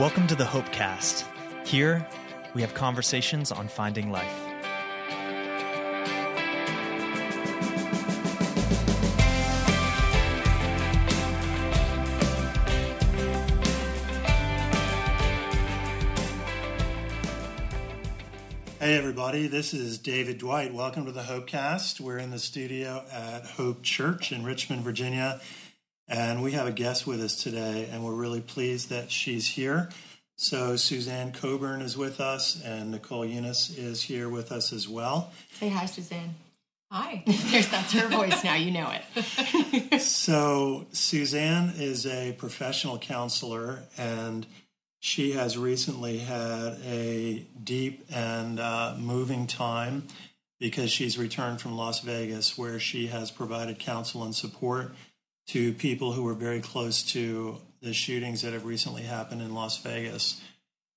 Welcome to the Hopecast. Here, we have conversations on finding life. Hey, everybody, this is David Dwight. Welcome to the Hopecast. We're in the studio at Hope Church in Richmond, Virginia, and we have a guest with us today, and we're really pleased that she's here. So, Suzanne Coburn is with us, and Nicole Eunice is here with us as well. Say hi, Suzanne. Hi. There's that's her voice now. You know it. So, Suzanne is a professional counselor, and she has recently had a deep and uh, moving time because she's returned from Las Vegas, where she has provided counsel and support to people who were very close to the shootings that have recently happened in Las Vegas.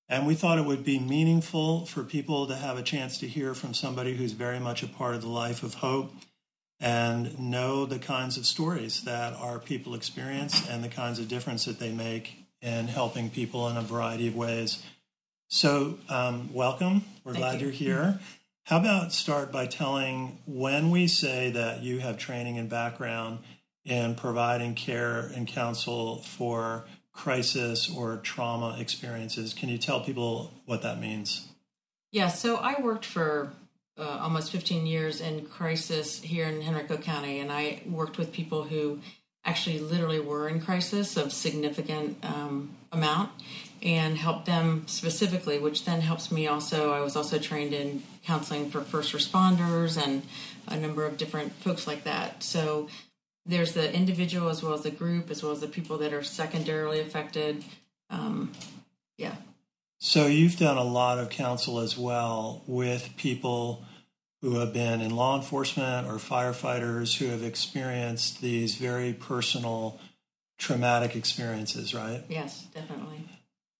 And we thought it would be meaningful for people to have a chance to hear from somebody who's very much a part of the life of hope and know the kinds of stories that our people experience and the kinds of difference that they make in helping people in a variety of ways. So, um, welcome. We're Thank glad you. you're here. How about start by telling when we say that you have training and background in providing care and counsel for crisis or trauma experiences, can you tell people what that means? Yeah, so I worked for uh, almost 15 years in crisis here in Henrico County, and I worked with people who actually literally were in crisis of significant um, amount and helped them specifically, which then helps me also. I was also trained in counseling for first responders and a number of different folks like that. So there's the individual as well as the group, as well as the people that are secondarily affected. Um, yeah. So you've done a lot of counsel as well with people who have been in law enforcement or firefighters who have experienced these very personal traumatic experiences, right? Yes, definitely.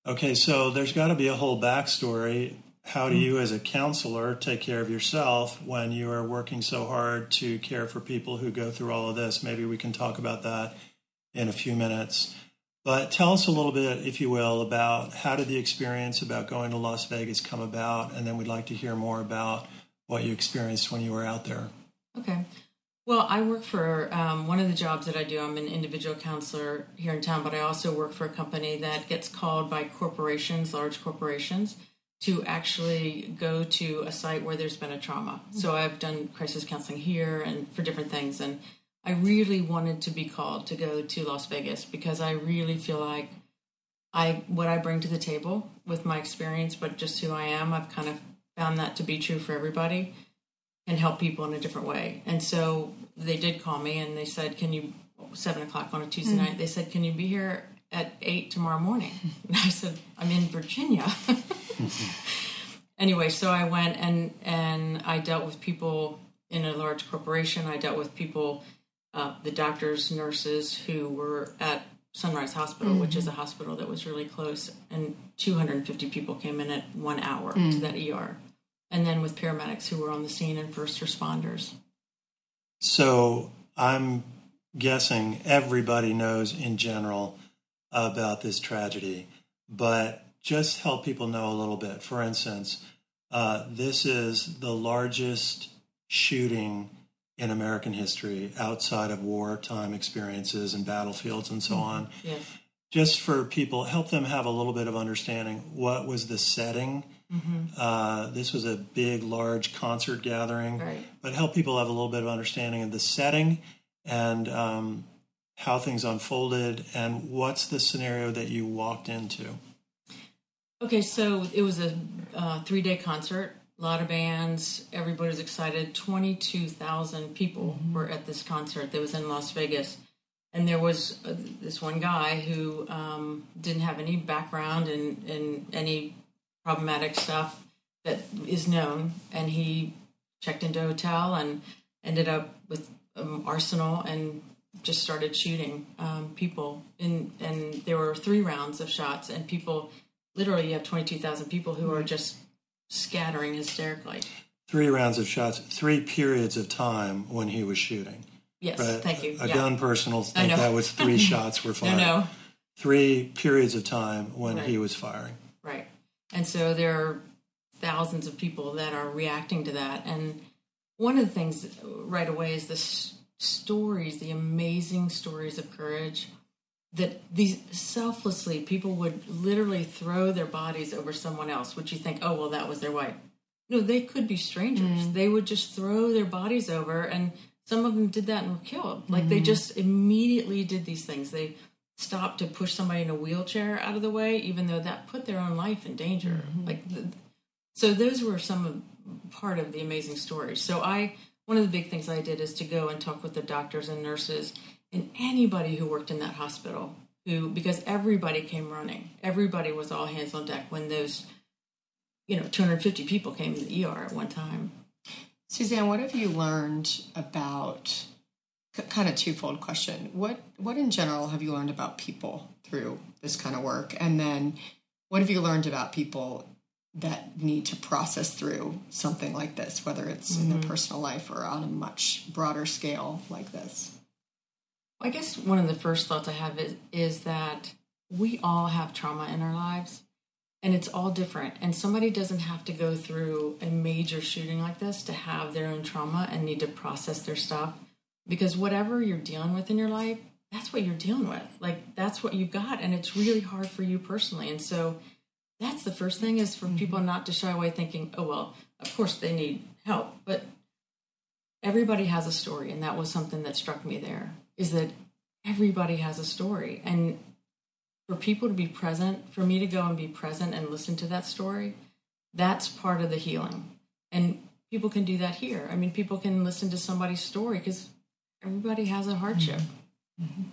Okay, so there's got to be a whole backstory. How do you, as a counselor, take care of yourself when you are working so hard to care for people who go through all of this? Maybe we can talk about that in a few minutes. But tell us a little bit, if you will, about how did the experience about going to Las Vegas come about, and then we'd like to hear more about what you experienced when you were out there. Okay. Well, I work for um, one of the jobs that I do. I'm an individual counselor here in town, but I also work for a company that gets called by corporations, large corporations, to actually go to a site where there's been a trauma. So I've done crisis counseling here and for different things. And I really wanted to be called to go to Las Vegas because I really feel like I what I bring to the table with my experience, but just who I am, I've kind of found that to be true for everybody and help people in a different way. And so they did call me and they said, "Can you seven o'clock on a Tuesday hmm. night?" They said, "Can you be here at eight tomorrow morning?" And I said, "I'm in Virginia." anyway, so I went and and I dealt with people in a large corporation. I dealt with people, uh, the doctors, nurses who were at Sunrise Hospital, which is a hospital that was really close, and 250 people came in at one hour to that ER, and then with paramedics who were on the scene and first responders. So I'm guessing everybody knows in general about this tragedy, but just help people know a little bit. For instance, uh, this is the largest shooting in American history outside of wartime experiences and battlefields and so on. Yes. Just for people, help them have a little bit of understanding. What was the setting? Uh, this was a big, large concert gathering Right. but help people have a little bit of understanding of the setting and um, how things unfolded and what's the scenario that you walked into. Okay, so it was a uh, three day concert, a lot of bands, everybody was excited. 22,000 people were at this concert that was in Las Vegas. And there was uh, this one guy who um, didn't have any background in, in any problematic stuff that is known. And he checked into a hotel and ended up with um, arsenal and just started shooting um, people. And, and there were three rounds of shots, and people literally, you have 22,000 people who are just scattering hysterically. Three rounds of shots, three periods of time when he was shooting. Yes, thank you. A yeah. gun person will I think that was three shots were fired. no. no. three periods of time when he was firing. Right. And so there are thousands of people that are reacting to that. And one of the things right away is the s- stories, the amazing stories of courage that these selflessly people would literally throw their bodies over someone else, which you think, oh, well, that was their wife. No, they could be strangers. Mm. They would just throw their bodies over, and some of them did that and were killed. Like they mm. just immediately did these things. They stopped to push somebody in a wheelchair out of the way, even though that put their own life in danger. Mm-hmm. Like, the, so those were some of part of the amazing stories. So I, one of the big things I did is to go and talk with the doctors and nurses and anybody who worked in that hospital. Who, because everybody came running, everybody was all hands on deck when those, you know, 250 people came to the ER at one time. Suzanne, what have you learned about? Kind of twofold question. What what in general have you learned about people through this kind of work, and then what have you learned about people that need to process through something like this, whether it's in their mm-hmm. personal life or on a much broader scale like this? I guess one of the first thoughts I have is, is that we all have trauma in our lives and it's all different. And somebody doesn't have to go through a major shooting like this to have their own trauma and need to process their stuff because whatever you're dealing with in your life, that's what you're dealing with. Like, that's what you've got. And it's really hard for you personally. And so, that's the first thing is for people mm-hmm. not to shy away thinking, oh, well, of course they need help. But everybody has a story and that was something that struck me there is that everybody has a story. And for people to be present for me to go and be present and listen to that story that's part of the healing. And people can do that here. I mean people can listen to somebody's story because everybody has a hardship mm-hmm. Mm-hmm.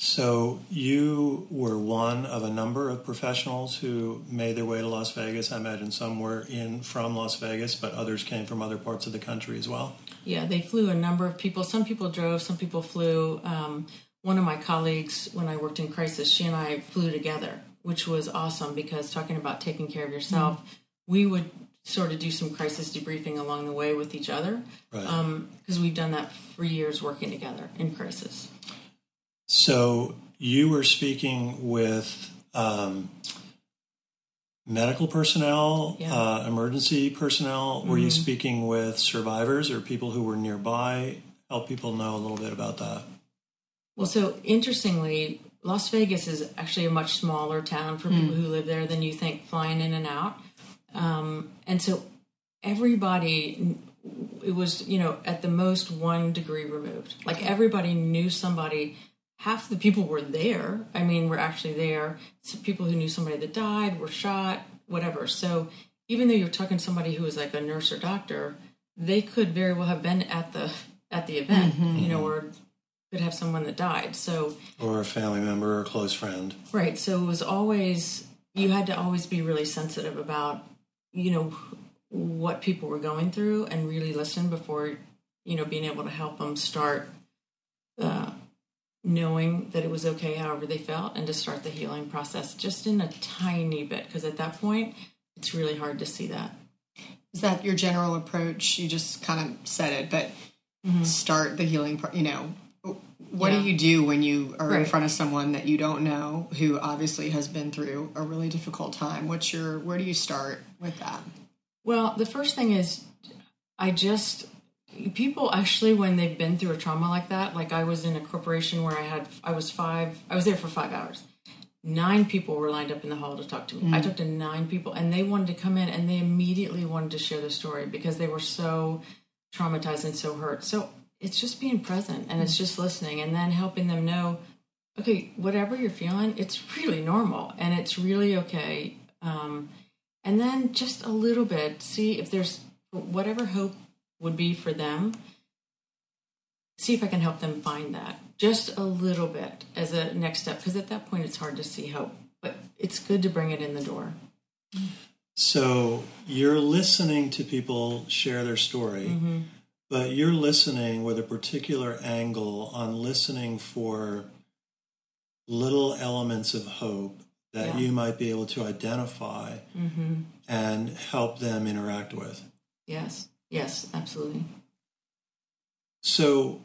So you were one of a number of professionals who made their way to Las Vegas. I imagine some were in from Las Vegas, but others came from other parts of the country as well. Yeah, they flew a number of people. Some people drove, some people flew. Um, one of my colleagues, when I worked in crisis, she and I flew together, which was awesome because talking about taking care of yourself, we would sort of do some crisis debriefing along the way with each other Right. because we've done that for years working together in crisis. So you were speaking with um, medical personnel, Yeah. uh, emergency personnel. Were you speaking with survivors or people who were nearby? Help people know a little bit about that. Well, so interestingly, Las Vegas is actually a much smaller town for people who live there than you think, flying in and out. Um, and so everybody, it was, you know, at the most one degree removed. Like everybody knew somebody. Half the people were there. I mean, were actually there. So people who knew somebody that died, were shot, whatever. So even though you're talking to somebody who was like a nurse or doctor, they could very well have been at the at the event, you know, or could have someone that died. So Or a family member or a close friend. Right. So it was always, you had to always be really sensitive about, you know, what people were going through and really listen before, you know, being able to help them start uh, knowing that it was okay however they felt and to start the healing process just in a tiny bit. Because at that point, it's really hard to see that. Is that your general approach? You just kind of said it, but mm-hmm. start the healing. Pro- you know, what Yeah. do you do when you are in front of someone that you don't know who obviously has been through a really difficult time? What's your where do you start with that? Well, the first thing is, I just people actually when they've been through a trauma like that. Like I was in a corporation where I had I was five. I was there for five hours. Nine people were lined up in the hall to talk to me. I talked to nine people, and they wanted to come in, and they immediately wanted to share their story because they were so traumatized and so hurt. So it's just being present, and it's just listening, and then helping them know okay, whatever you're feeling, it's really normal and it's really okay. Um, and then just a little bit, see if there's whatever hope would be for them. See if I can help them find that just a little bit as a next step, because at that point it's hard to see hope, but it's good to bring it in the door. So you're listening to people share their story, mm-hmm. but you're listening with a particular angle on listening for little elements of hope that Yeah. you might be able to identify mm-hmm. and help them interact with. Yes, yes, absolutely. So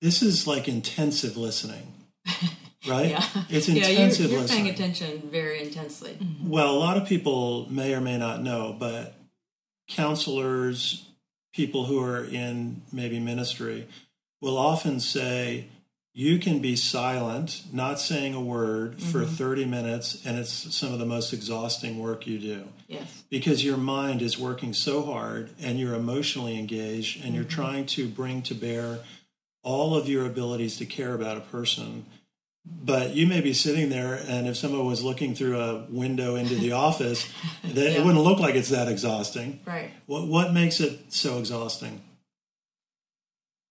this is like intensive listening. right? Yeah, It's yeah, intensive you're, you're listening. paying attention very intensely. Mm-hmm. Well, a lot of people may or may not know, but counselors, people who are in maybe ministry, will often say, you can be silent, not saying a word for mm-hmm. 30 minutes, and it's some of the most exhausting work you do Yes, because your mind is working so hard and you're emotionally engaged and you're mm-hmm. trying to bring to bear all of your abilities to care about a person. But you may be sitting there, and if someone was looking through a window into the office, that it wouldn't look like it's that exhausting. right. What what makes it so exhausting?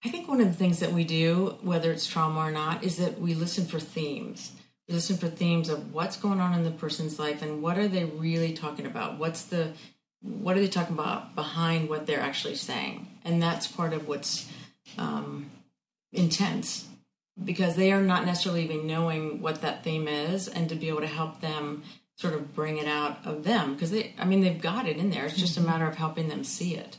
I think one of the things that we do, whether it's trauma or not, is that we listen for themes. We listen for themes of what's going on in the person's life and what are they really talking about. What's the what are they talking about behind what they're actually saying, and that's part of what's um, intense because they are not necessarily even knowing what that theme is, and to be able to help them sort of bring it out of them because they, I mean, they've got it in there. It's just a matter of helping them see it.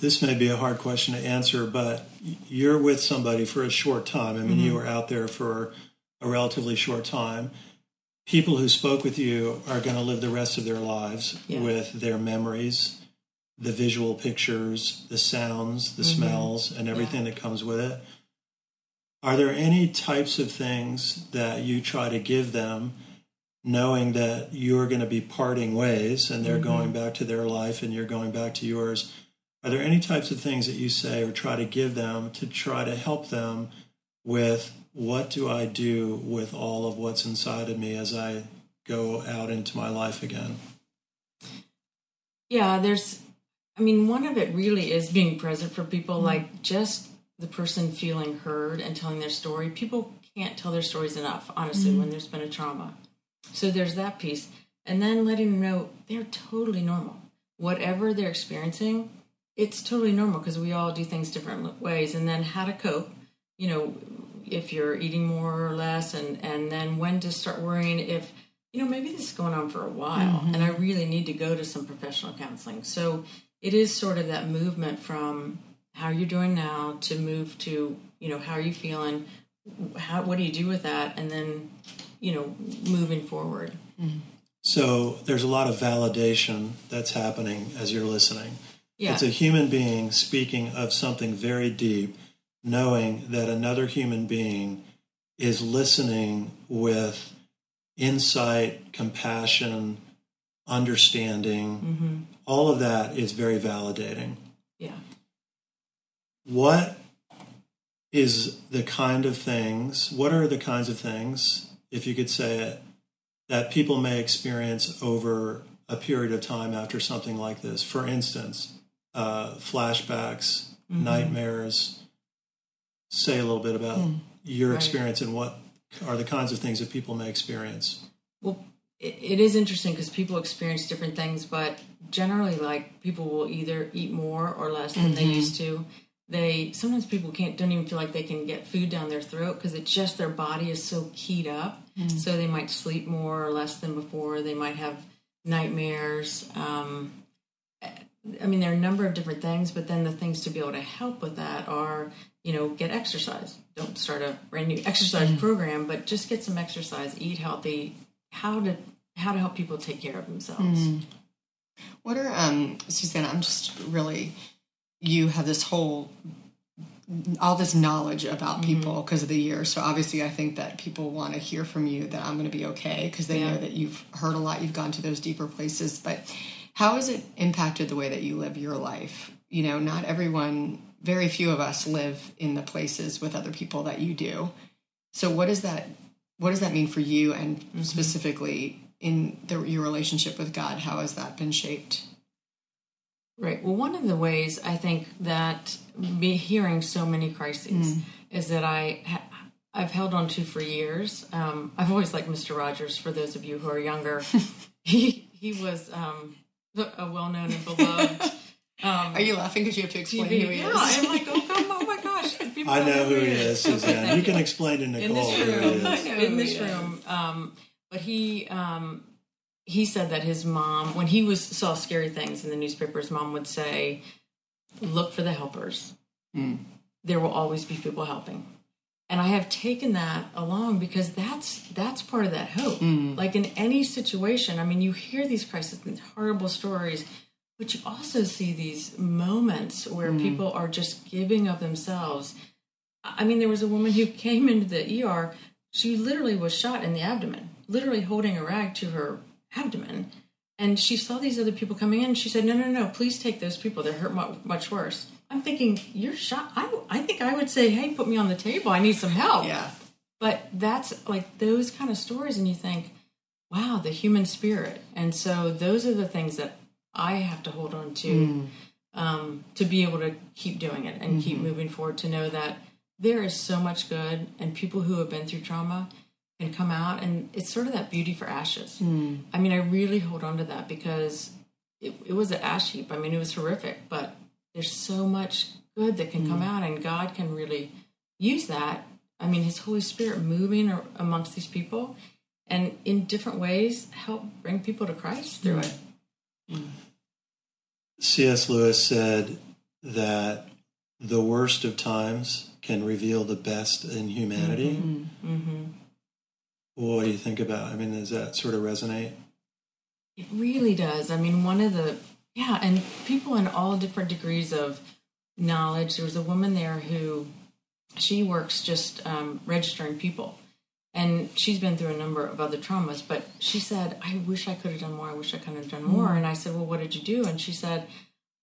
This may be a hard question to answer, but you're with somebody for a short time. I mean, you mm-hmm. were out there for a relatively short time. People who spoke with you are going to live the rest of their lives Yeah. with their memories, the visual pictures, the sounds, the mm-hmm. smells, and everything that comes with it. Are there any types of things that you try to give them, knowing that you're going to be parting ways and they're mm-hmm. going back to their life and you're going back to yours? Are there any types of things that you say or try to give them to try to help them with what do I do with all of what's inside of me as I go out into my life again? Yeah, there's, I mean, one of it really is being present for people, Mm-hmm. like just the person feeling heard and telling their story. People can't tell their stories enough, honestly, Mm-hmm. when there's been a trauma. So there's that piece. And then letting them know they're totally normal. Whatever they're experiencing, it's totally normal because we all do things different ways. And then how to cope, you know, if you're eating more or less, and, and then when to start worrying if, you know, maybe this is going on for a while mm-hmm. and I really need to go to some professional counseling. So it is sort of that movement from how are you're doing now to move to, you know, how are you feeling? How, what do you do with that? And then, you know, moving forward. Mm-hmm. So there's a lot of validation that's happening as you're listening. Yeah. It's a human being speaking of something very deep, knowing that another human being is listening with insight, compassion, understanding. Mm-hmm. All of that is very validating. yeah. What is the kind of things, what are the kinds of things, if you could say it, that people may experience over a period of time after something like this? For instance, uh, flashbacks, nightmares. Say a little bit about your Right. experience and what are the kinds of things that people may experience. Well, it, it is interesting because people experience different things, but generally, like people will either eat more or less than they used to. They sometimes people can't don't even feel like they can get food down their throat because it's just their body is so keyed up. So they might sleep more or less than before. They might have nightmares. Um, I mean, there are a number of different things, but then the things to be able to help with that are, you know, get exercise. Don't start a brand new exercise mm. program, but just get some exercise, eat healthy. How to how to help people take care of themselves. Mm. What are um Susanna? I'm just really you have this whole all this knowledge about mm-hmm. people because of the year. So obviously, I think that people want to hear from you that I'm going to be okay because they Yeah. know that you've heard a lot, you've gone to those deeper places. But how has it impacted the way that you live your life? You know, not everyone, very few of us live in the places with other people that you do. So what does that what does that mean for you and specifically in the, your relationship with God? How has that been shaped? Right. Well, one of the ways I think that be hearing so many crises is that I ha- I've held on to for years. Um, I've always liked Mr. Rogers. For those of you who are younger, he he was um, a well known and beloved. Um, Are you laughing because you have to explain TV. who he yeah, is? I'm like, oh, come, oh my gosh, people I know who he is, Suzanne. You can explain to in Nicole this who he room, I know in this room. Um, but he um, he said that his mom, when he was saw scary things in the newspaper, his mom would say, "Look for the helpers. Hmm. There will always be people helping." And I have taken that along because that's that's part of that hope. Like in any situation, I mean, you hear these crises and horrible stories, but you also see these moments where people are just giving of themselves. I mean, there was a woman who came into the ER. She literally was shot in the abdomen, literally holding a rag to her abdomen. And she saw these other people coming in. She said, "No, no, no! Please take those people. They're hurt much worse." I'm thinking, "You're shot." I, I think I would say, "Hey, put me on the table. I need some help." Yeah. But that's like those kind of stories, and you think, "Wow, the human spirit." And so those are the things that I have to hold on to mm. um, to be able to keep doing it and keep mm-hmm. moving forward. To know that there is so much good, and people who have been through trauma can come out, and it's sort of that beauty for ashes. Mm. I mean, I really hold on to that because it, it was an ash heap. I mean, it was horrific, but there's so much good that can come mm. out, and God can really use that. I mean, His Holy Spirit moving amongst these people, and in different ways help bring people to Christ through mm. it. Mm. C.S. Lewis said that the worst of times can reveal the best in humanity. Mm-hmm. mm-hmm. What do you think about? I mean, does that sort of resonate? It really does. I mean, one of the yeah, and people in all different degrees of knowledge. There was a woman there who she works just um, registering people, and she's been through a number of other traumas. But she said, "I wish I could have done more. I wish I could have done more." And I said, "Well, what did you do?" And she said,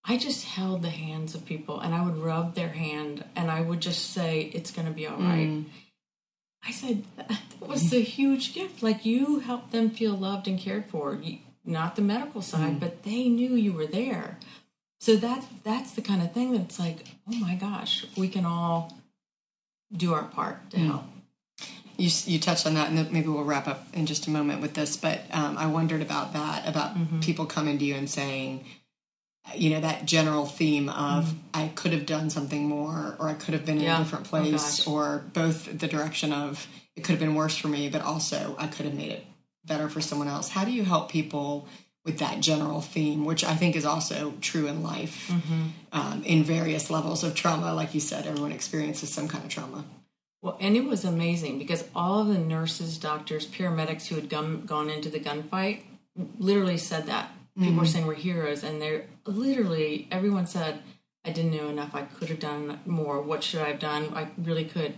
"I just held the hands of people, and I would rub their hand, and I would just say, it's going to be all right." I said, that was a huge gift. Like you helped them feel loved and cared for. You, not the medical side, mm-hmm. but they knew you were there. So that's that's the kind of thing that's like, oh my gosh, we can all do our part to mm-hmm. help. You, you touched on that, and maybe we'll wrap up in just a moment with this. But um, I wondered about that about mm-hmm. people coming to you and saying, you know, that general theme of I could have done something more, or I could have been in Yeah. a different Oh, place, gosh. or both the direction of it could have been worse for me, but also I could have made it better for someone else. How do you help people with that general theme, which I think is also true in life um, in various levels of trauma? Like you said, everyone experiences some kind of trauma. Well, and it was amazing because all of the nurses, doctors, paramedics who had gone, gone into the gunfight literally said that. People were saying we're heroes, and they're literally, everyone said, I didn't know enough. I could have done more. What should I have done? I really could.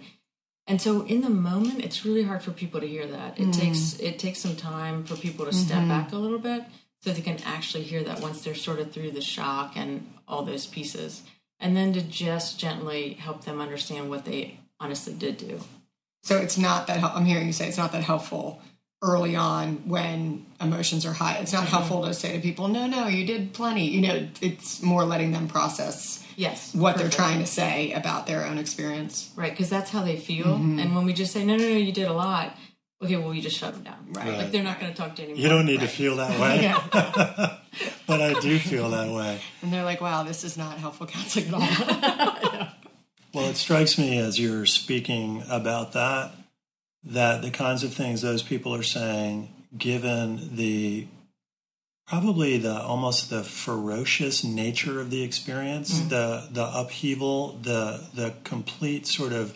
And so in the moment, it's really hard for people to hear that. It hmm. takes it takes some time for people to step mm-hmm. back a little bit so they can actually hear that once they're sort of through the shock and all those pieces. And then to just gently help them understand what they honestly did do. So it's not that I'm hearing you say it's not that helpful early on when emotions are high. It's not mm-hmm. helpful to say to people, "No, no, you did plenty." You know, it's more letting them process Yes. what they're trying to say about their own experience. Right, because that's how they feel. Mm-hmm. And when we just say, no, no, no, you did a lot, okay, well, you just shut them down. Right. Like they're not going to talk to you. You don't need to feel that way, but I do feel that way. and they're like, "Wow, this is not helpful counseling at all." Well, it strikes me as you're speaking about that, that the kinds of things those people are saying, given the probably the almost the ferocious nature of the experience, mm-hmm. the the upheaval, the the complete sort of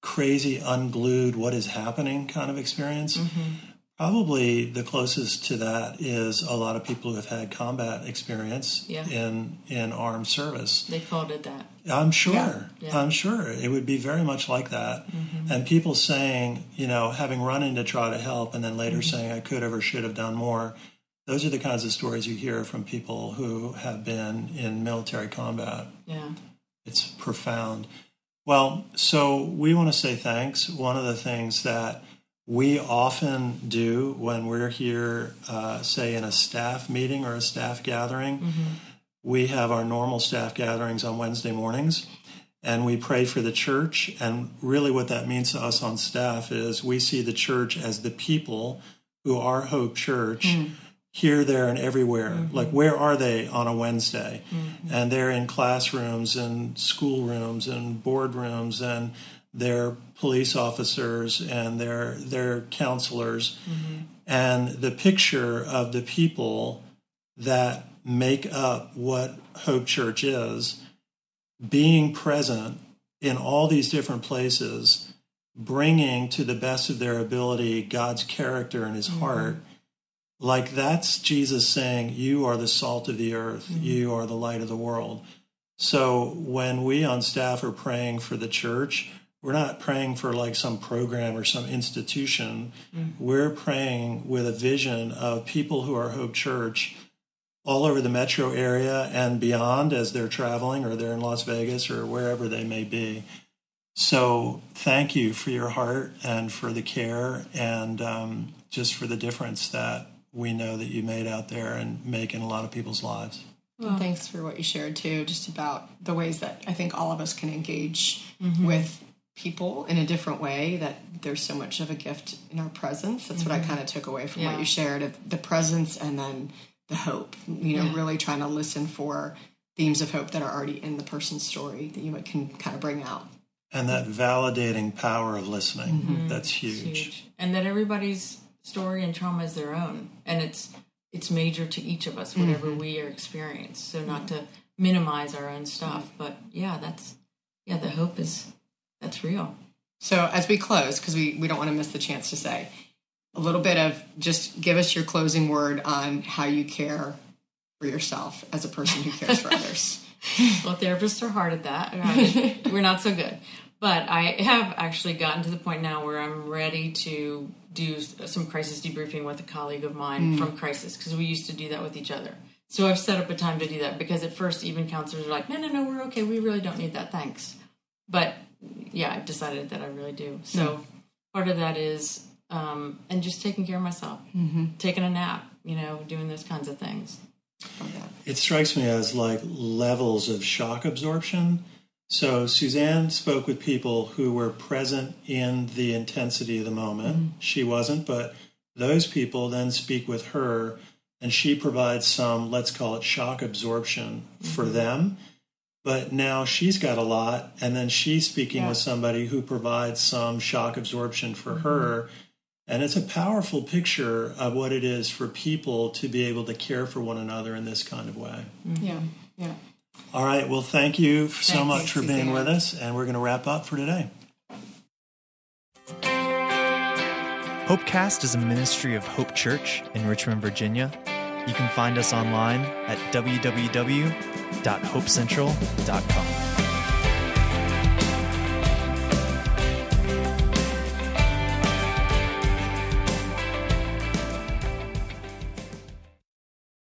crazy, unglued, what is happening kind of experience. Mm-hmm. Probably the closest to that is a lot of people who have had combat experience Yeah. in in armed service. They called it that. I'm sure. Yeah. Yeah. I'm sure it would be very much like that. Mm-hmm. And people saying, you know, having run in to try to help and then later mm-hmm. saying I could have or should have done more. Those are the kinds of stories you hear from people who have been in military combat. Yeah. It's profound. Well, so we want to say thanks. One of the things that we often do when we're here, uh, say in a staff meeting or a staff gathering, mm-hmm. We have our normal staff gatherings on Wednesday mornings and we pray for the church. And really, what that means to us on staff is we see the church as the people who are Hope Church. Mm. Here, there, and everywhere. Mm-hmm. Like, where are they on a Wednesday? Mm-hmm. And they're in classrooms and schoolrooms and boardrooms, and they're police officers and they're they're counselors. Mm-hmm. And the picture of the people that make up what Hope Church is, being present in all these different places bringing to the best of their ability God's character and his mm-hmm. heart. Like that's Jesus saying, You are the salt of the earth, mm-hmm. you are the light of the world. So when we on staff are praying for the church, we're not praying for like some program or some institution. Mm-hmm. We're praying with a vision of people who are Hope Church all over the metro area and beyond as they're traveling or they're in Las Vegas or wherever they may be. So thank you for your heart and for the care and um, just for the difference that we know that you made out there and make in a lot of people's lives. Well, thanks for what you shared too, just about the ways that I think all of us can engage mm-hmm. with people in a different way. That there's so much of a gift in our presence. That's mm-hmm. what I mm-hmm. kind of took away from yeah. what you shared of the presence and then the hope. You know, yeah. really trying to listen for themes of hope that are already in the person's story that you can kind of bring out and that validating power of listening mm-hmm. that's huge. huge. and that everybody's story and trauma is their own and it's it's major to each of us whatever mm-hmm. we are experiencing so not to minimize our own stuff but yeah that's yeah the hope is that's real so as we close because we we don't want to miss the chance to say a little bit of just give us your closing word on how you care for yourself as a person who cares for others well therapists are hard at that we're not so good but I have actually gotten to the point now where I'm ready to do some crisis debriefing with a colleague of mine mm. from crisis because we used to do that with each other. So I've set up a time to do that because at first even counselors are like, no, no, no, we're okay. We really don't need that. Thanks. But yeah, I've decided that I really do. So mm. part of that is, um, and just taking care of myself, mm-hmm. taking a nap, you know, doing those kinds of things. It strikes me as like levels of shock absorption so Suzanne spoke with people who were present in the intensity of the moment. Mm-hmm. She wasn't, but those people then speak with her and she provides some, let's call it shock absorption mm-hmm. for them. But now she's got a lot, and then she's speaking yeah. with somebody who provides some shock absorption for mm-hmm. her. And it's a powerful picture of what it is for people to be able to care for one another in this kind of way. Mm-hmm. Yeah, yeah. All right. Well, thank you so Thanks, much for Suzanne. being with us, and we're going to wrap up for today. Hopecast is a ministry of Hope Church in Richmond, Virginia. You can find us online at www.hopecentral.com.